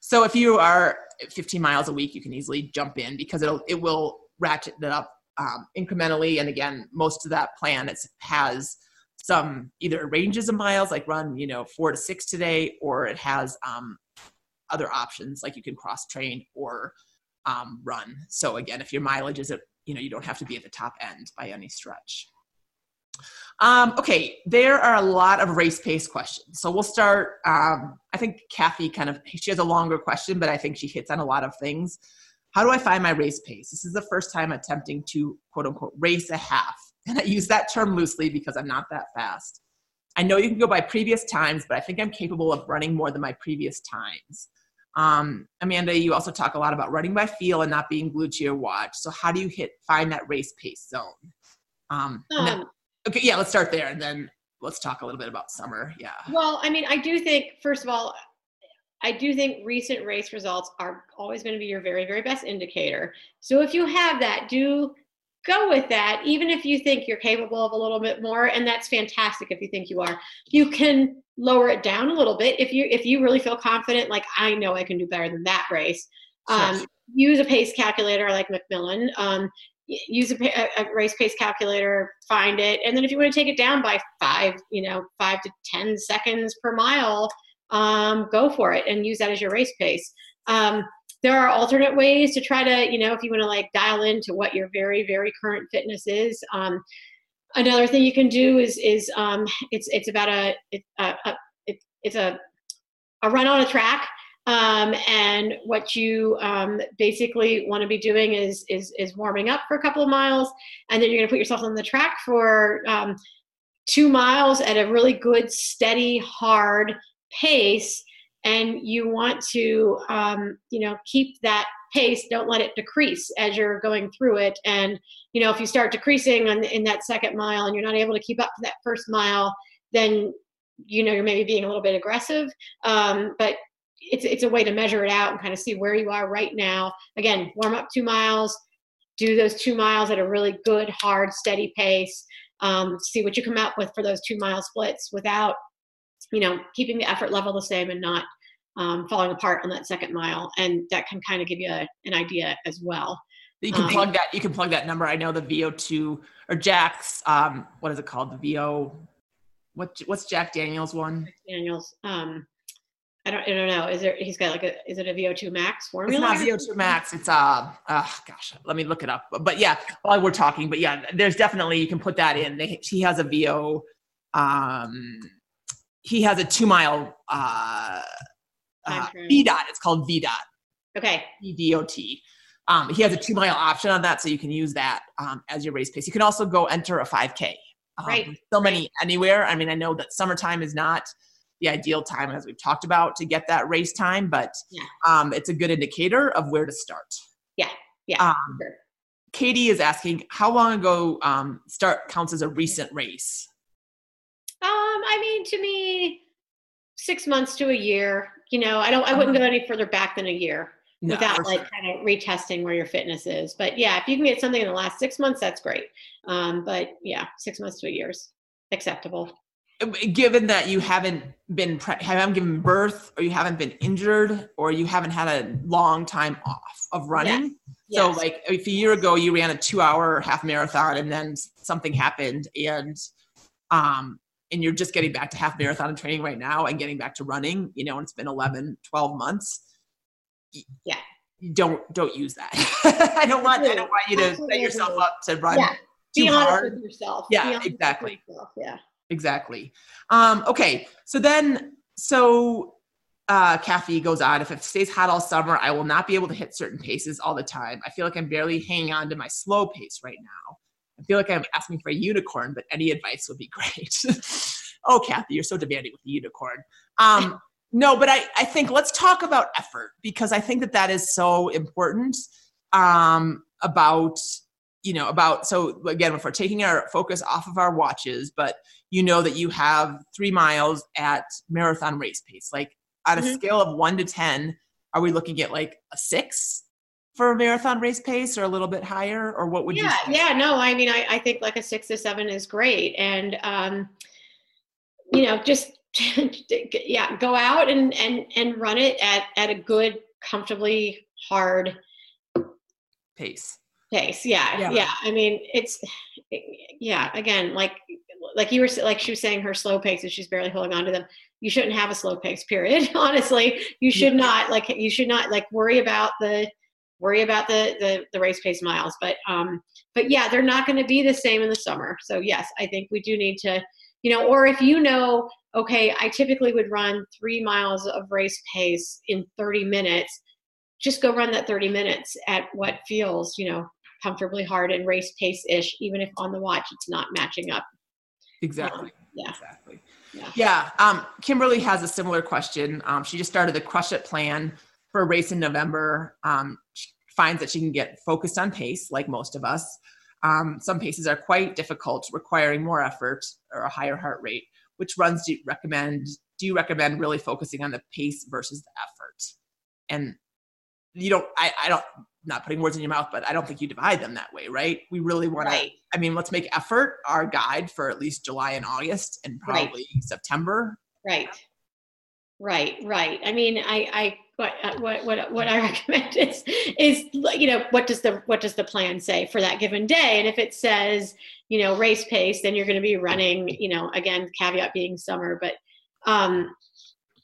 So if you are 15 miles a week, you can easily jump in because it'll it will ratchet it up um, incrementally. And again, most of that plan it has some either ranges of miles, like run you know four to six today, or it has um, other options like you can cross train or um, run. So again, if your mileage is at you know you don't have to be at the top end by any stretch. Um, okay, there are a lot of race pace questions. So we'll start. Um, I think Kathy kind of she has a longer question, but I think she hits on a lot of things. How do I find my race pace? This is the first time attempting to quote unquote race a half. And I use that term loosely because I'm not that fast. I know you can go by previous times, but I think I'm capable of running more than my previous times. Um, Amanda, you also talk a lot about running by feel and not being glued to your watch. So how do you hit find that race pace zone? Um, then, um, okay, yeah, let's start there, and then let's talk a little bit about summer. Yeah. Well, I mean, I do think first of all, I do think recent race results are always going to be your very, very best indicator. So if you have that, do go with that, even if you think you're capable of a little bit more, and that's fantastic if you think you are. You can lower it down a little bit if you if you really feel confident, like I know I can do better than that race. Um, sure. Use a pace calculator like McMillan. Um, use a, a, race pace calculator, find it, and then if you want to take it down by five, you know, five to ten seconds per mile, um, go for it and use that as your race pace. Um, there are alternate ways to try to, you know, if you want to like dial into what your very, very current fitness is. Um, another thing you can do is is um, it's it's about a, it, a, it, it's a a run on a track. Um, and what you um, basically want to be doing is, is is warming up for a couple of miles, and then you're going to put yourself on the track for um, two miles at a really good, steady, hard pace and you want to um, you know keep that pace don't let it decrease as you're going through it. And you know if you start decreasing on, in that second mile and you're not able to keep up to that first mile then you know you're maybe being a little bit aggressive. Um, but it's, it's a way to measure it out and kind of see where you are right now. Again warm up two miles do those two miles at a really good hard steady pace um, see what you come out with for those two mile splits without you know, keeping the effort level the same and not um, falling apart on that second mile. And that can kind of give you a, an idea as well. You can um, plug that. You can plug that number. I know the VO2 or Jack's. Um, what is it called? The VO. What what's Jack Daniels one? Daniels. Um, I don't. I don't know. Is there? He's got like a. Is it a VO2 max formula? It's not VO2 max. It's uh. uh gosh, let me look it up. But, but yeah, while we're talking, but yeah, there's definitely you can put that in. They, he has a VO um, he has a two mile uh, uh, VDOT. It's called VDOT. Okay. VDOT. Um, he has a two mile option on that, so you can use that um, as your race pace. You can also go enter a 5K. Um, right. So many anywhere. I mean, I know that summertime is not the ideal time, as we've talked about, to get that race time, but yeah. um, it's a good indicator of where to start. Yeah. Yeah. Um, sure. Katie is asking, how long ago um, start counts as a recent race? Um, I mean, to me, six months to a year. You know, I don't. I wouldn't uh-huh. go any further back than a year no, without like sure. kind of retesting where your fitness is. But yeah, if you can get something in the last six months, that's great. Um, but yeah, six months to a year's acceptable. Uh, given that you haven't been pre- haven't given birth, or you haven't been injured, or you haven't had a long time off of running. Yes. So, yes. like if a year ago you ran a two-hour half marathon, and then something happened, and um, and you're just getting back to half marathon and training right now and getting back to running, you know, and it's been 11, 12 months. Yeah. Don't don't use that. I don't want I don't want you to set yourself up to run. Yeah. Be honest hard. with yourself. Yeah, exactly. Yourself. Yeah. Exactly. Um, okay. So then so uh, Kathy goes on, if it stays hot all summer, I will not be able to hit certain paces all the time. I feel like I'm barely hanging on to my slow pace right now. I feel like I'm asking for a unicorn, but any advice would be great. oh, Kathy, you're so demanding with the unicorn. Um, no, but I, I think let's talk about effort because I think that that is so important um, about, you know, about, so again, if we're taking our focus off of our watches, but you know that you have three miles at marathon race pace, like on a mm-hmm. scale of one to 10, are we looking at like a six? For a marathon race pace or a little bit higher or what would yeah, you say? yeah no i mean I, I think like a six to seven is great and um you know just yeah go out and and and run it at at a good comfortably hard pace pace yeah, yeah yeah i mean it's yeah again like like you were like she was saying her slow pace is she's barely holding on to them you shouldn't have a slow pace period honestly you should yeah. not like you should not like worry about the worry about the the, the race pace miles. But um, but yeah, they're not going to be the same in the summer. So yes, I think we do need to, you know, or if you know, okay, I typically would run three miles of race pace in 30 minutes. Just go run that 30 minutes at what feels, you know, comfortably hard and race pace ish, even if on the watch it's not matching up. Exactly. Um, yeah. Exactly. Yeah. yeah. Um, Kimberly has a similar question. Um, she just started the Crush It plan for a race in November. Um, finds that she can get focused on pace, like most of us. Um, some paces are quite difficult, requiring more effort or a higher heart rate. Which runs do you recommend? Do you recommend really focusing on the pace versus the effort? And you don't. I, I don't. Not putting words in your mouth, but I don't think you divide them that way, right? We really want right. to. I mean, let's make effort our guide for at least July and August, and probably right. September. Right. Right. Right. I mean, I. I what uh, what what what I recommend is is you know what does the what does the plan say for that given day? And if it says you know race pace then you're going to be running you know again caveat being summer but um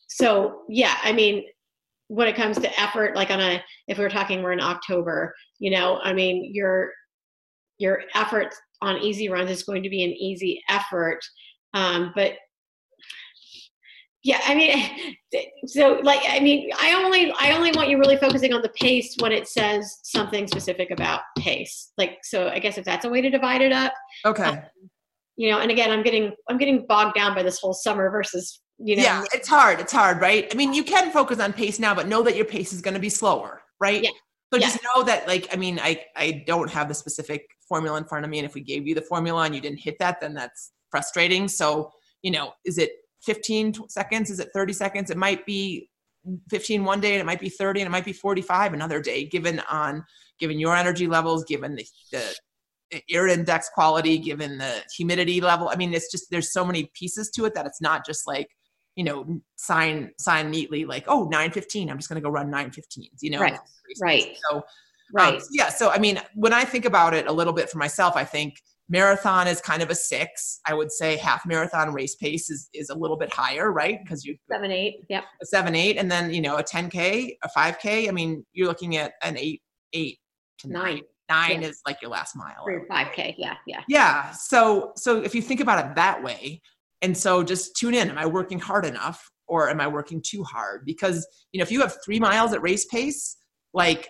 so yeah I mean when it comes to effort like on a if we are talking we're in October you know I mean your your effort on easy runs is going to be an easy effort um, but yeah i mean so like i mean i only i only want you really focusing on the pace when it says something specific about pace. Like so i guess if that's a way to divide it up okay. um, you know and again i'm getting i'm getting bogged down by this whole summer versus you know. Yeah it's hard it's hard right? I mean you can focus on pace now but know that your pace is going to be slower right? Yeah. so yeah. just know that like i mean i i don't have the specific formula in front of me and if we gave you the formula and you didn't hit that then that's frustrating. So you know is it 15 seconds? Is it 30 seconds? It might be 15 one day and it might be 30 and it might be 45 another day, given on given your energy levels, given the, the air index quality, given the humidity level. I mean, it's just there's so many pieces to it that it's not just like, you know, sign sign neatly like, oh, 915, I'm just gonna go run 915s, you know. Right. Right. So right. Um, yeah. So I mean, when I think about it a little bit for myself, I think marathon is kind of a six. I would say half marathon race pace is, is a little bit higher right? Because you seven eight yep. A seven eight and then you know a 10k a 5k i mean you're looking at an eight eight to nine. Nine, is like your last mile. Or 5k yeah yeah. Yeah so so if you think about it that way and so just tune in. Am I working hard enough or am I working too hard? Because, you know, if you have three miles at race pace, like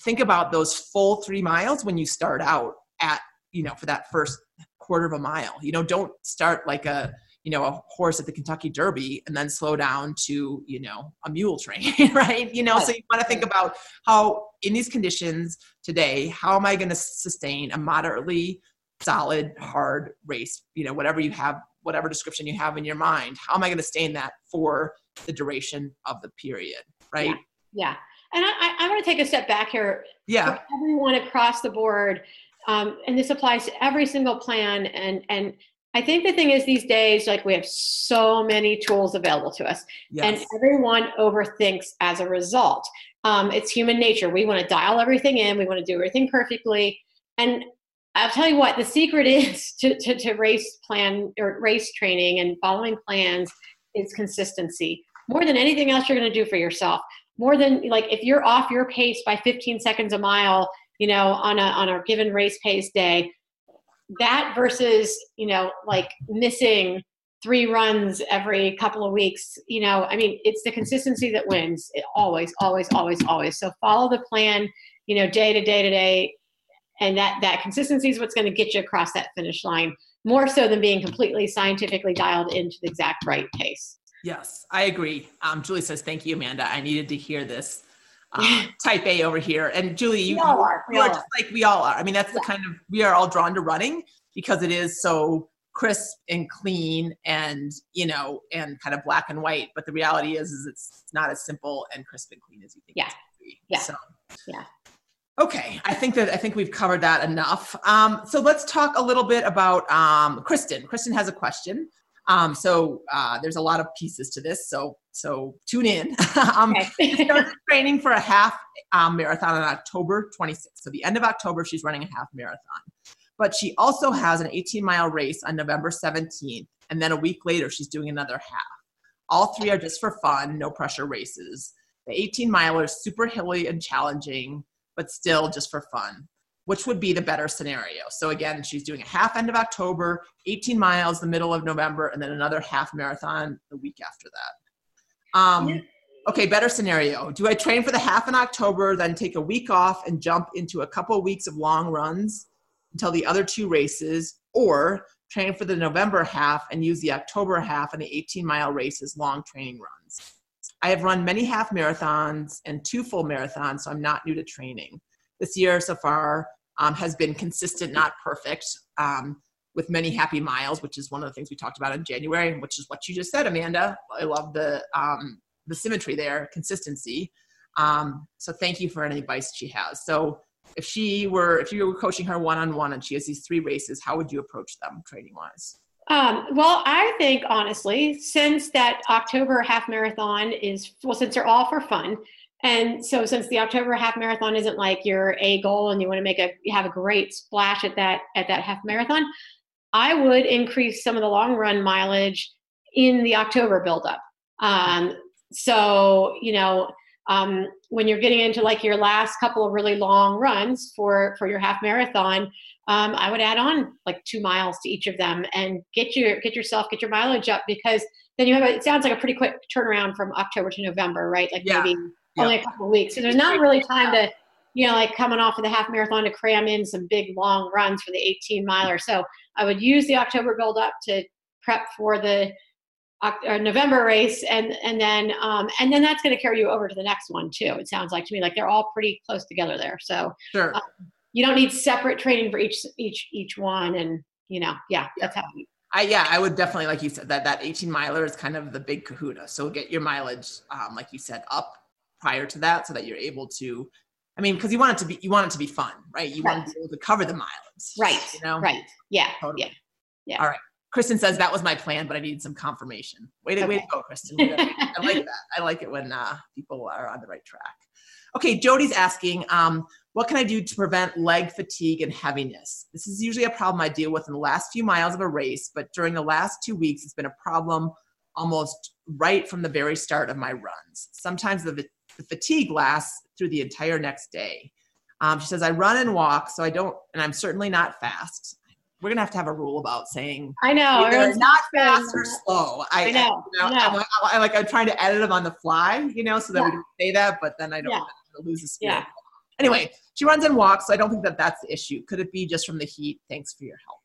think about those full three miles when you start out at, you know, for that first quarter of a mile. You know, don't start like a, you know, a horse at the Kentucky Derby and then slow down to, you know, a mule train, right? You know, right. so you want to think about how in these conditions today, how am I going to sustain a moderately solid, hard race, you know, whatever you have, whatever description you have in your mind, how am I going to stay in that for the duration of the period, right? Yeah. yeah. And I, I want to take a step back here. Yeah. everyone across the board, um, and this applies to every single plan. And and I think the thing is these days, like we have so many tools available to us, yes. and everyone overthinks as a result. Um, it's human nature. We want to dial everything in. We want to do everything perfectly. And I'll tell you what, the secret is to, to, to race plan or race training and following plans is consistency. More than anything else you're going to do for yourself. More than like if you're off your pace by 15 seconds a mile, you know, on a on a given race pace day, that versus, you know, like missing three runs every couple of weeks, you know, I mean, it's the consistency that wins. It always, always, always, always. So follow the plan, you know, day to day to day and that that consistency is what's going to get you across that finish line more so than being completely scientifically dialed into the exact right pace yes i agree um, julie says thank you amanda i needed to hear this um, type a over here. And julie you, all are, we are just like we all are. I mean that's yeah. the kind of we are all drawn to running because it is so crisp and clean and you know and kind of black and white. But the reality is is it's not as simple and crisp and clean as you think yeah. yeah. So yeah. Okay, I think that I think we've covered that enough. Um, so let's talk a little bit about um, Kristen. Kristen has a question. Um, so uh, there's a lot of pieces to this. So so tune in. um, okay. started training for a half um, marathon on October 26th. So the end of October, she's running a half marathon. But she also has an 18 mile race on November 17th, and then a week later, she's doing another half. All three are just for fun, no pressure races. The 18 miler is super hilly and challenging but still just for fun, which would be the better scenario. So again, she's doing a half end of October, 18 miles the middle of November, and then another half marathon the week after that. Um, okay, better scenario. Do I train for the half in October, then take a week off and jump into a couple of weeks of long runs until the other two races, or train for the November half and use the October half and the 18 mile races long training runs? I have run many half marathons and two full marathons, so I'm not new to training. This year so far um, has been consistent, not perfect, um, with many happy miles, which is one of the things we talked about in January, which is what you just said, Amanda. I love the um, the symmetry there, consistency. Um, so thank you for any advice she has. So if she were, if you were coaching her one on one and she has these three races, how would you approach them training wise? Um, well, I think honestly, since that October half marathon is well, since they're all for fun, and so since the October half marathon isn't like your a goal and you want to make a you have a great splash at that at that half marathon, I would increase some of the long run mileage in the October buildup. Um, so you know um, when you're getting into like your last couple of really long runs for for your half marathon um, i would add on like two miles to each of them and get your get yourself get your mileage up because then you have a, it sounds like a pretty quick turnaround from october to november right like yeah. maybe yeah. only a couple of weeks so there's not really time to you know like coming off of the half marathon to cram in some big long runs for the 18 miler so i would use the october build up to prep for the uh, November race, and and then um, and then that's going to carry you over to the next one too. It sounds like to me like they're all pretty close together there. So sure. Um, you don't need separate training for each each each one, and you know, yeah, that's how. I yeah, I would definitely like you said that that 18 miler is kind of the big kahuna. So get your mileage, um, like you said, up prior to that, so that you're able to. I mean, because you want it to be you want it to be fun, right? You right. want to be able to cover the mileage, right? You know, right? Yeah, totally. yeah, yeah. All right. Kristen says that was my plan, but I needed some confirmation. Way to, okay. way to go, Kristen. I like that. I like it when uh, people are on the right track. Okay, Jody's asking, um, what can I do to prevent leg fatigue and heaviness? This is usually a problem I deal with in the last few miles of a race, but during the last two weeks, it's been a problem almost right from the very start of my runs. Sometimes the, the fatigue lasts through the entire next day. Um, she says, I run and walk, so I don't, and I'm certainly not fast. we're gonna have to have a rule about saying I know not fast or slow. I, I know. I, you know, I'm, I'm, like I'm trying to edit them on the fly, you know, so that yeah. we can say that, but then I don't yeah. lose the spirit. Yeah. Anyway, she runs and walks, so I don't think that that's the issue. Could it be just from the heat? Thanks for your help.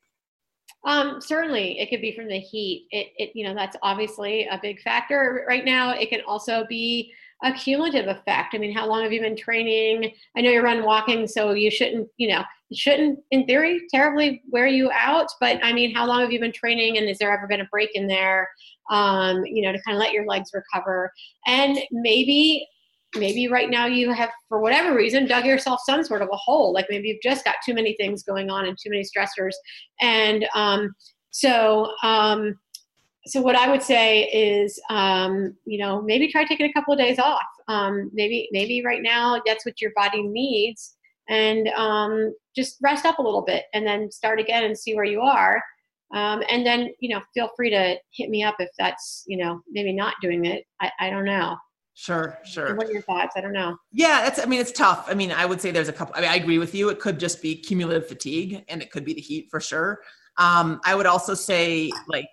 Um, certainly, it could be from the heat. It, it, you know, that's obviously a big factor right now. It can also be a cumulative effect. I mean, how long have you been training? I know you run walking, so you shouldn't, you know, shouldn't, in theory, terribly wear you out. But I mean, how long have you been training, and has there ever been a break in there? Um, you know, to kind of let your legs recover, and maybe maybe right now you have for whatever reason dug yourself some sort of a hole like maybe you've just got too many things going on and too many stressors and um, so um, so what i would say is um, you know maybe try taking a couple of days off um, maybe maybe right now that's what your body needs and um, just rest up a little bit and then start again and see where you are um, and then you know feel free to hit me up if that's you know maybe not doing it i, I don't know Sure, sure. What are your thoughts? I don't know. Yeah, that's. I mean, it's tough. I mean, I would say there's a couple. I mean, I agree with you. It could just be cumulative fatigue, and it could be the heat for sure. Um, I would also say, like,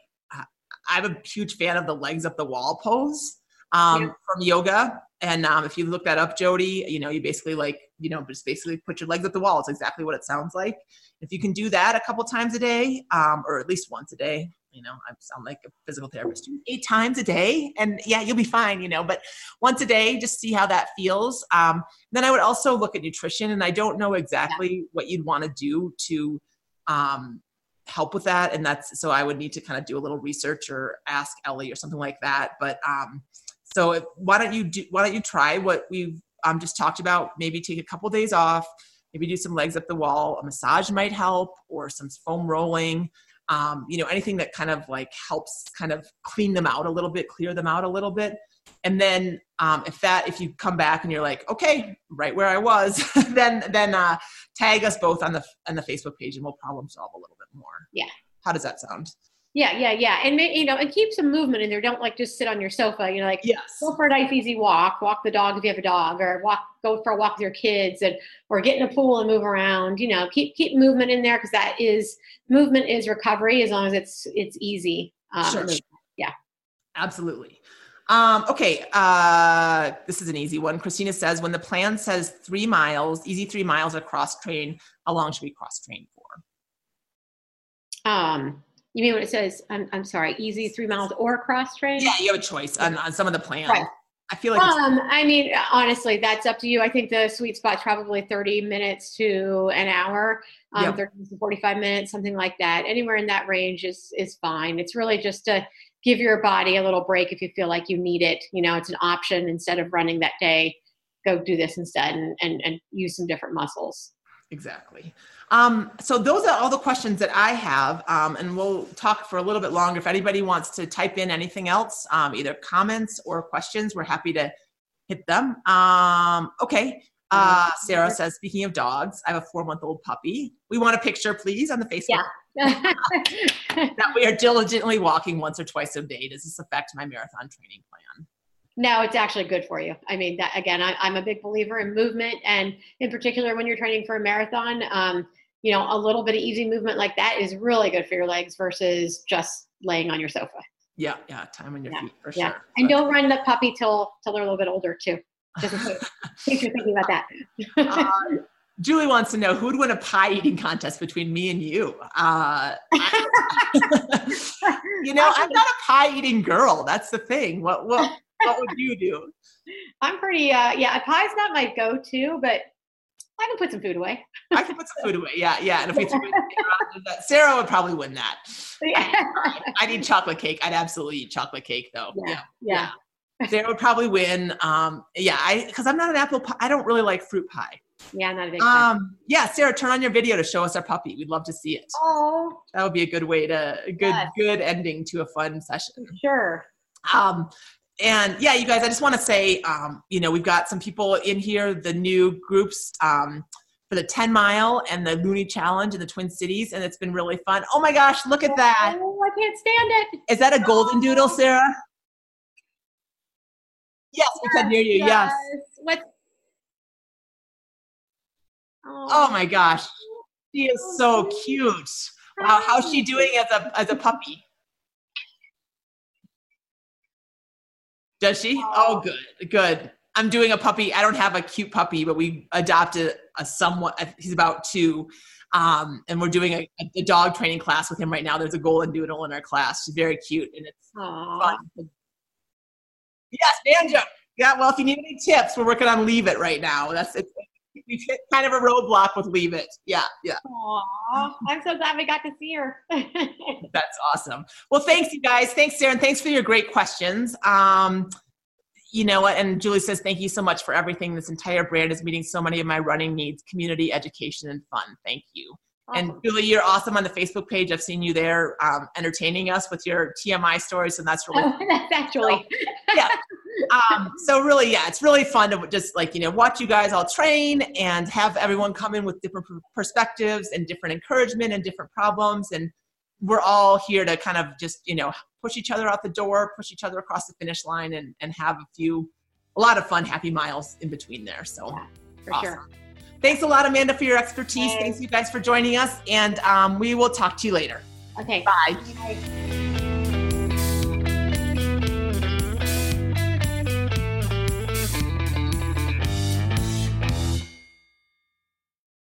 I'm a huge fan of the legs up the wall pose um, yeah. from yoga. And um, if you look that up, Jody, you know, you basically like, you know, just basically put your legs up the wall. It's exactly what it sounds like. If you can do that a couple times a day, um, or at least once a day, you know, I sound like a physical therapist, eight times a day, and yeah, you'll be fine, you know, but once a day, just see how that feels. Um, then I would also look at nutrition, and I don't know exactly yeah. what you'd want to do to um, help with that, and that's so I would need to kind of do a little research or ask Ellie or something like that. But um, so if, why don't you do? Why don't you try what we've um, just talked about? Maybe take a couple days off. Maybe do some legs up the wall. A massage might help, or some foam rolling um, you know anything that kind of like helps kind of clean them out a little bit clear them out a little bit and then um, if that if you come back and you're like okay right where i was then then uh, tag us both on the on the facebook page and we'll problem solve a little bit more yeah how does that sound yeah, yeah, yeah, and you know, and keep some movement in there. Don't like just sit on your sofa. You know, like yes. go for a nice easy walk. Walk the dog if you have a dog, or walk go for a walk with your kids, and or get in a pool and move around. You know, keep keep movement in there because that is movement is recovery as long as it's it's easy. Um, sure. Yeah, absolutely. Um, okay, uh, this is an easy one. Christina says, when the plan says three miles, easy three miles of cross train, how long should we cross train for? Um, you mean when it says, I'm, I'm sorry, easy three miles or cross train? Yeah, you have a choice on, on some of the plans. Right. I feel like. Um, I mean, honestly, that's up to you. I think the sweet spot's probably 30 minutes to an hour, um, yep. 30 to 45 minutes, something like that. Anywhere in that range is is fine. It's really just to give your body a little break if you feel like you need it. You know, it's an option instead of running that day. Go do this instead and and, and use some different muscles. Exactly. Um, so those are all the questions that I have, um, and we'll talk for a little bit longer. If anybody wants to type in anything else, um, either comments or questions, we're happy to hit them. Um, okay. Uh, Sarah says, speaking of dogs, I have a four-month-old puppy. We want a picture, please, on the Facebook. Yeah. that we are diligently walking once or twice a day. Does this affect my marathon training plan? No, it's actually good for you. I mean, that, again, I, am a big believer in movement, and in particular, when you're training for a marathon, um, you know, a little bit of easy movement like that is really good for your legs versus just laying on your sofa. Yeah, yeah, time on your yeah, feet for yeah. sure. And but, don't run the puppy till till they're a little bit older too. Just in case, you're thinking about that. uh, Julie wants to know who'd win a pie eating contest between me and you. Uh, you know, I'm not a pie eating girl. That's the thing. What what what would you do? I'm pretty, uh, yeah, pie's not my go to, but I can put some food away. I can put some food away. Yeah, yeah. And if we threw that, Sarah would probably win that. Yeah. I, need chocolate cake. I'd absolutely eat chocolate cake though. Yeah. Yeah. yeah. Sarah would probably win. Um, yeah, I because I'm not an apple pie. I don't really like fruit pie. Yeah, not a big um, Yeah, Sarah, turn on your video to show us our puppy. We'd love to see it. Oh, that would be a good way to a good yes. good ending to a fun session. Sure. Um, and yeah, you guys, I just want to say, um, you know, we've got some people in here, the new groups um, for the 10 mile and the Loony Challenge in the Twin Cities, and it's been really fun. Oh my gosh, look at that! Oh, I can't stand it. Is that a golden doodle, Sarah? Yes, we can hear you. Yes. What? Oh. oh my gosh, she is so cute. Wow, how's she doing as a as a puppy? Does she? Oh, good, good. I'm doing a puppy. I don't have a cute puppy, but we adopted a somewhat. He's about two, um, and we're doing a, a, dog training class with him right now. There's a golden doodle in our class. She's very cute, and it's Aww. fun. Yes, banjo. Yeah. Well, if you need any tips, we're working on leave it right now. That's it. We've hit kind of a roadblock with leave it. Yeah, yeah. Aww, I'm so glad we got to see her. That's awesome. Well, thanks, you guys. Thanks, Sarah, and thanks for your great questions. Um, you know what? And Julie says, thank you so much for everything. This entire brand is meeting so many of my running needs, community, education, and fun. Thank you. Awesome. And Julie, you're awesome on the Facebook page. I've seen you there um, entertaining us with your TMI stories, and that's really oh, that's actually so, yeah. Um, so really, yeah, it's really fun to just like you know watch you guys all train and have everyone come in with different perspectives and different encouragement and different problems, and we're all here to kind of just you know push each other out the door, push each other across the finish line, and and have a few, a lot of fun, happy miles in between there. So, yeah, for awesome. sure. Thanks a lot, Amanda, for your expertise. Thanks, Thanks you guys for joining us, and um, we will talk to you later. Okay. Bye. Bye.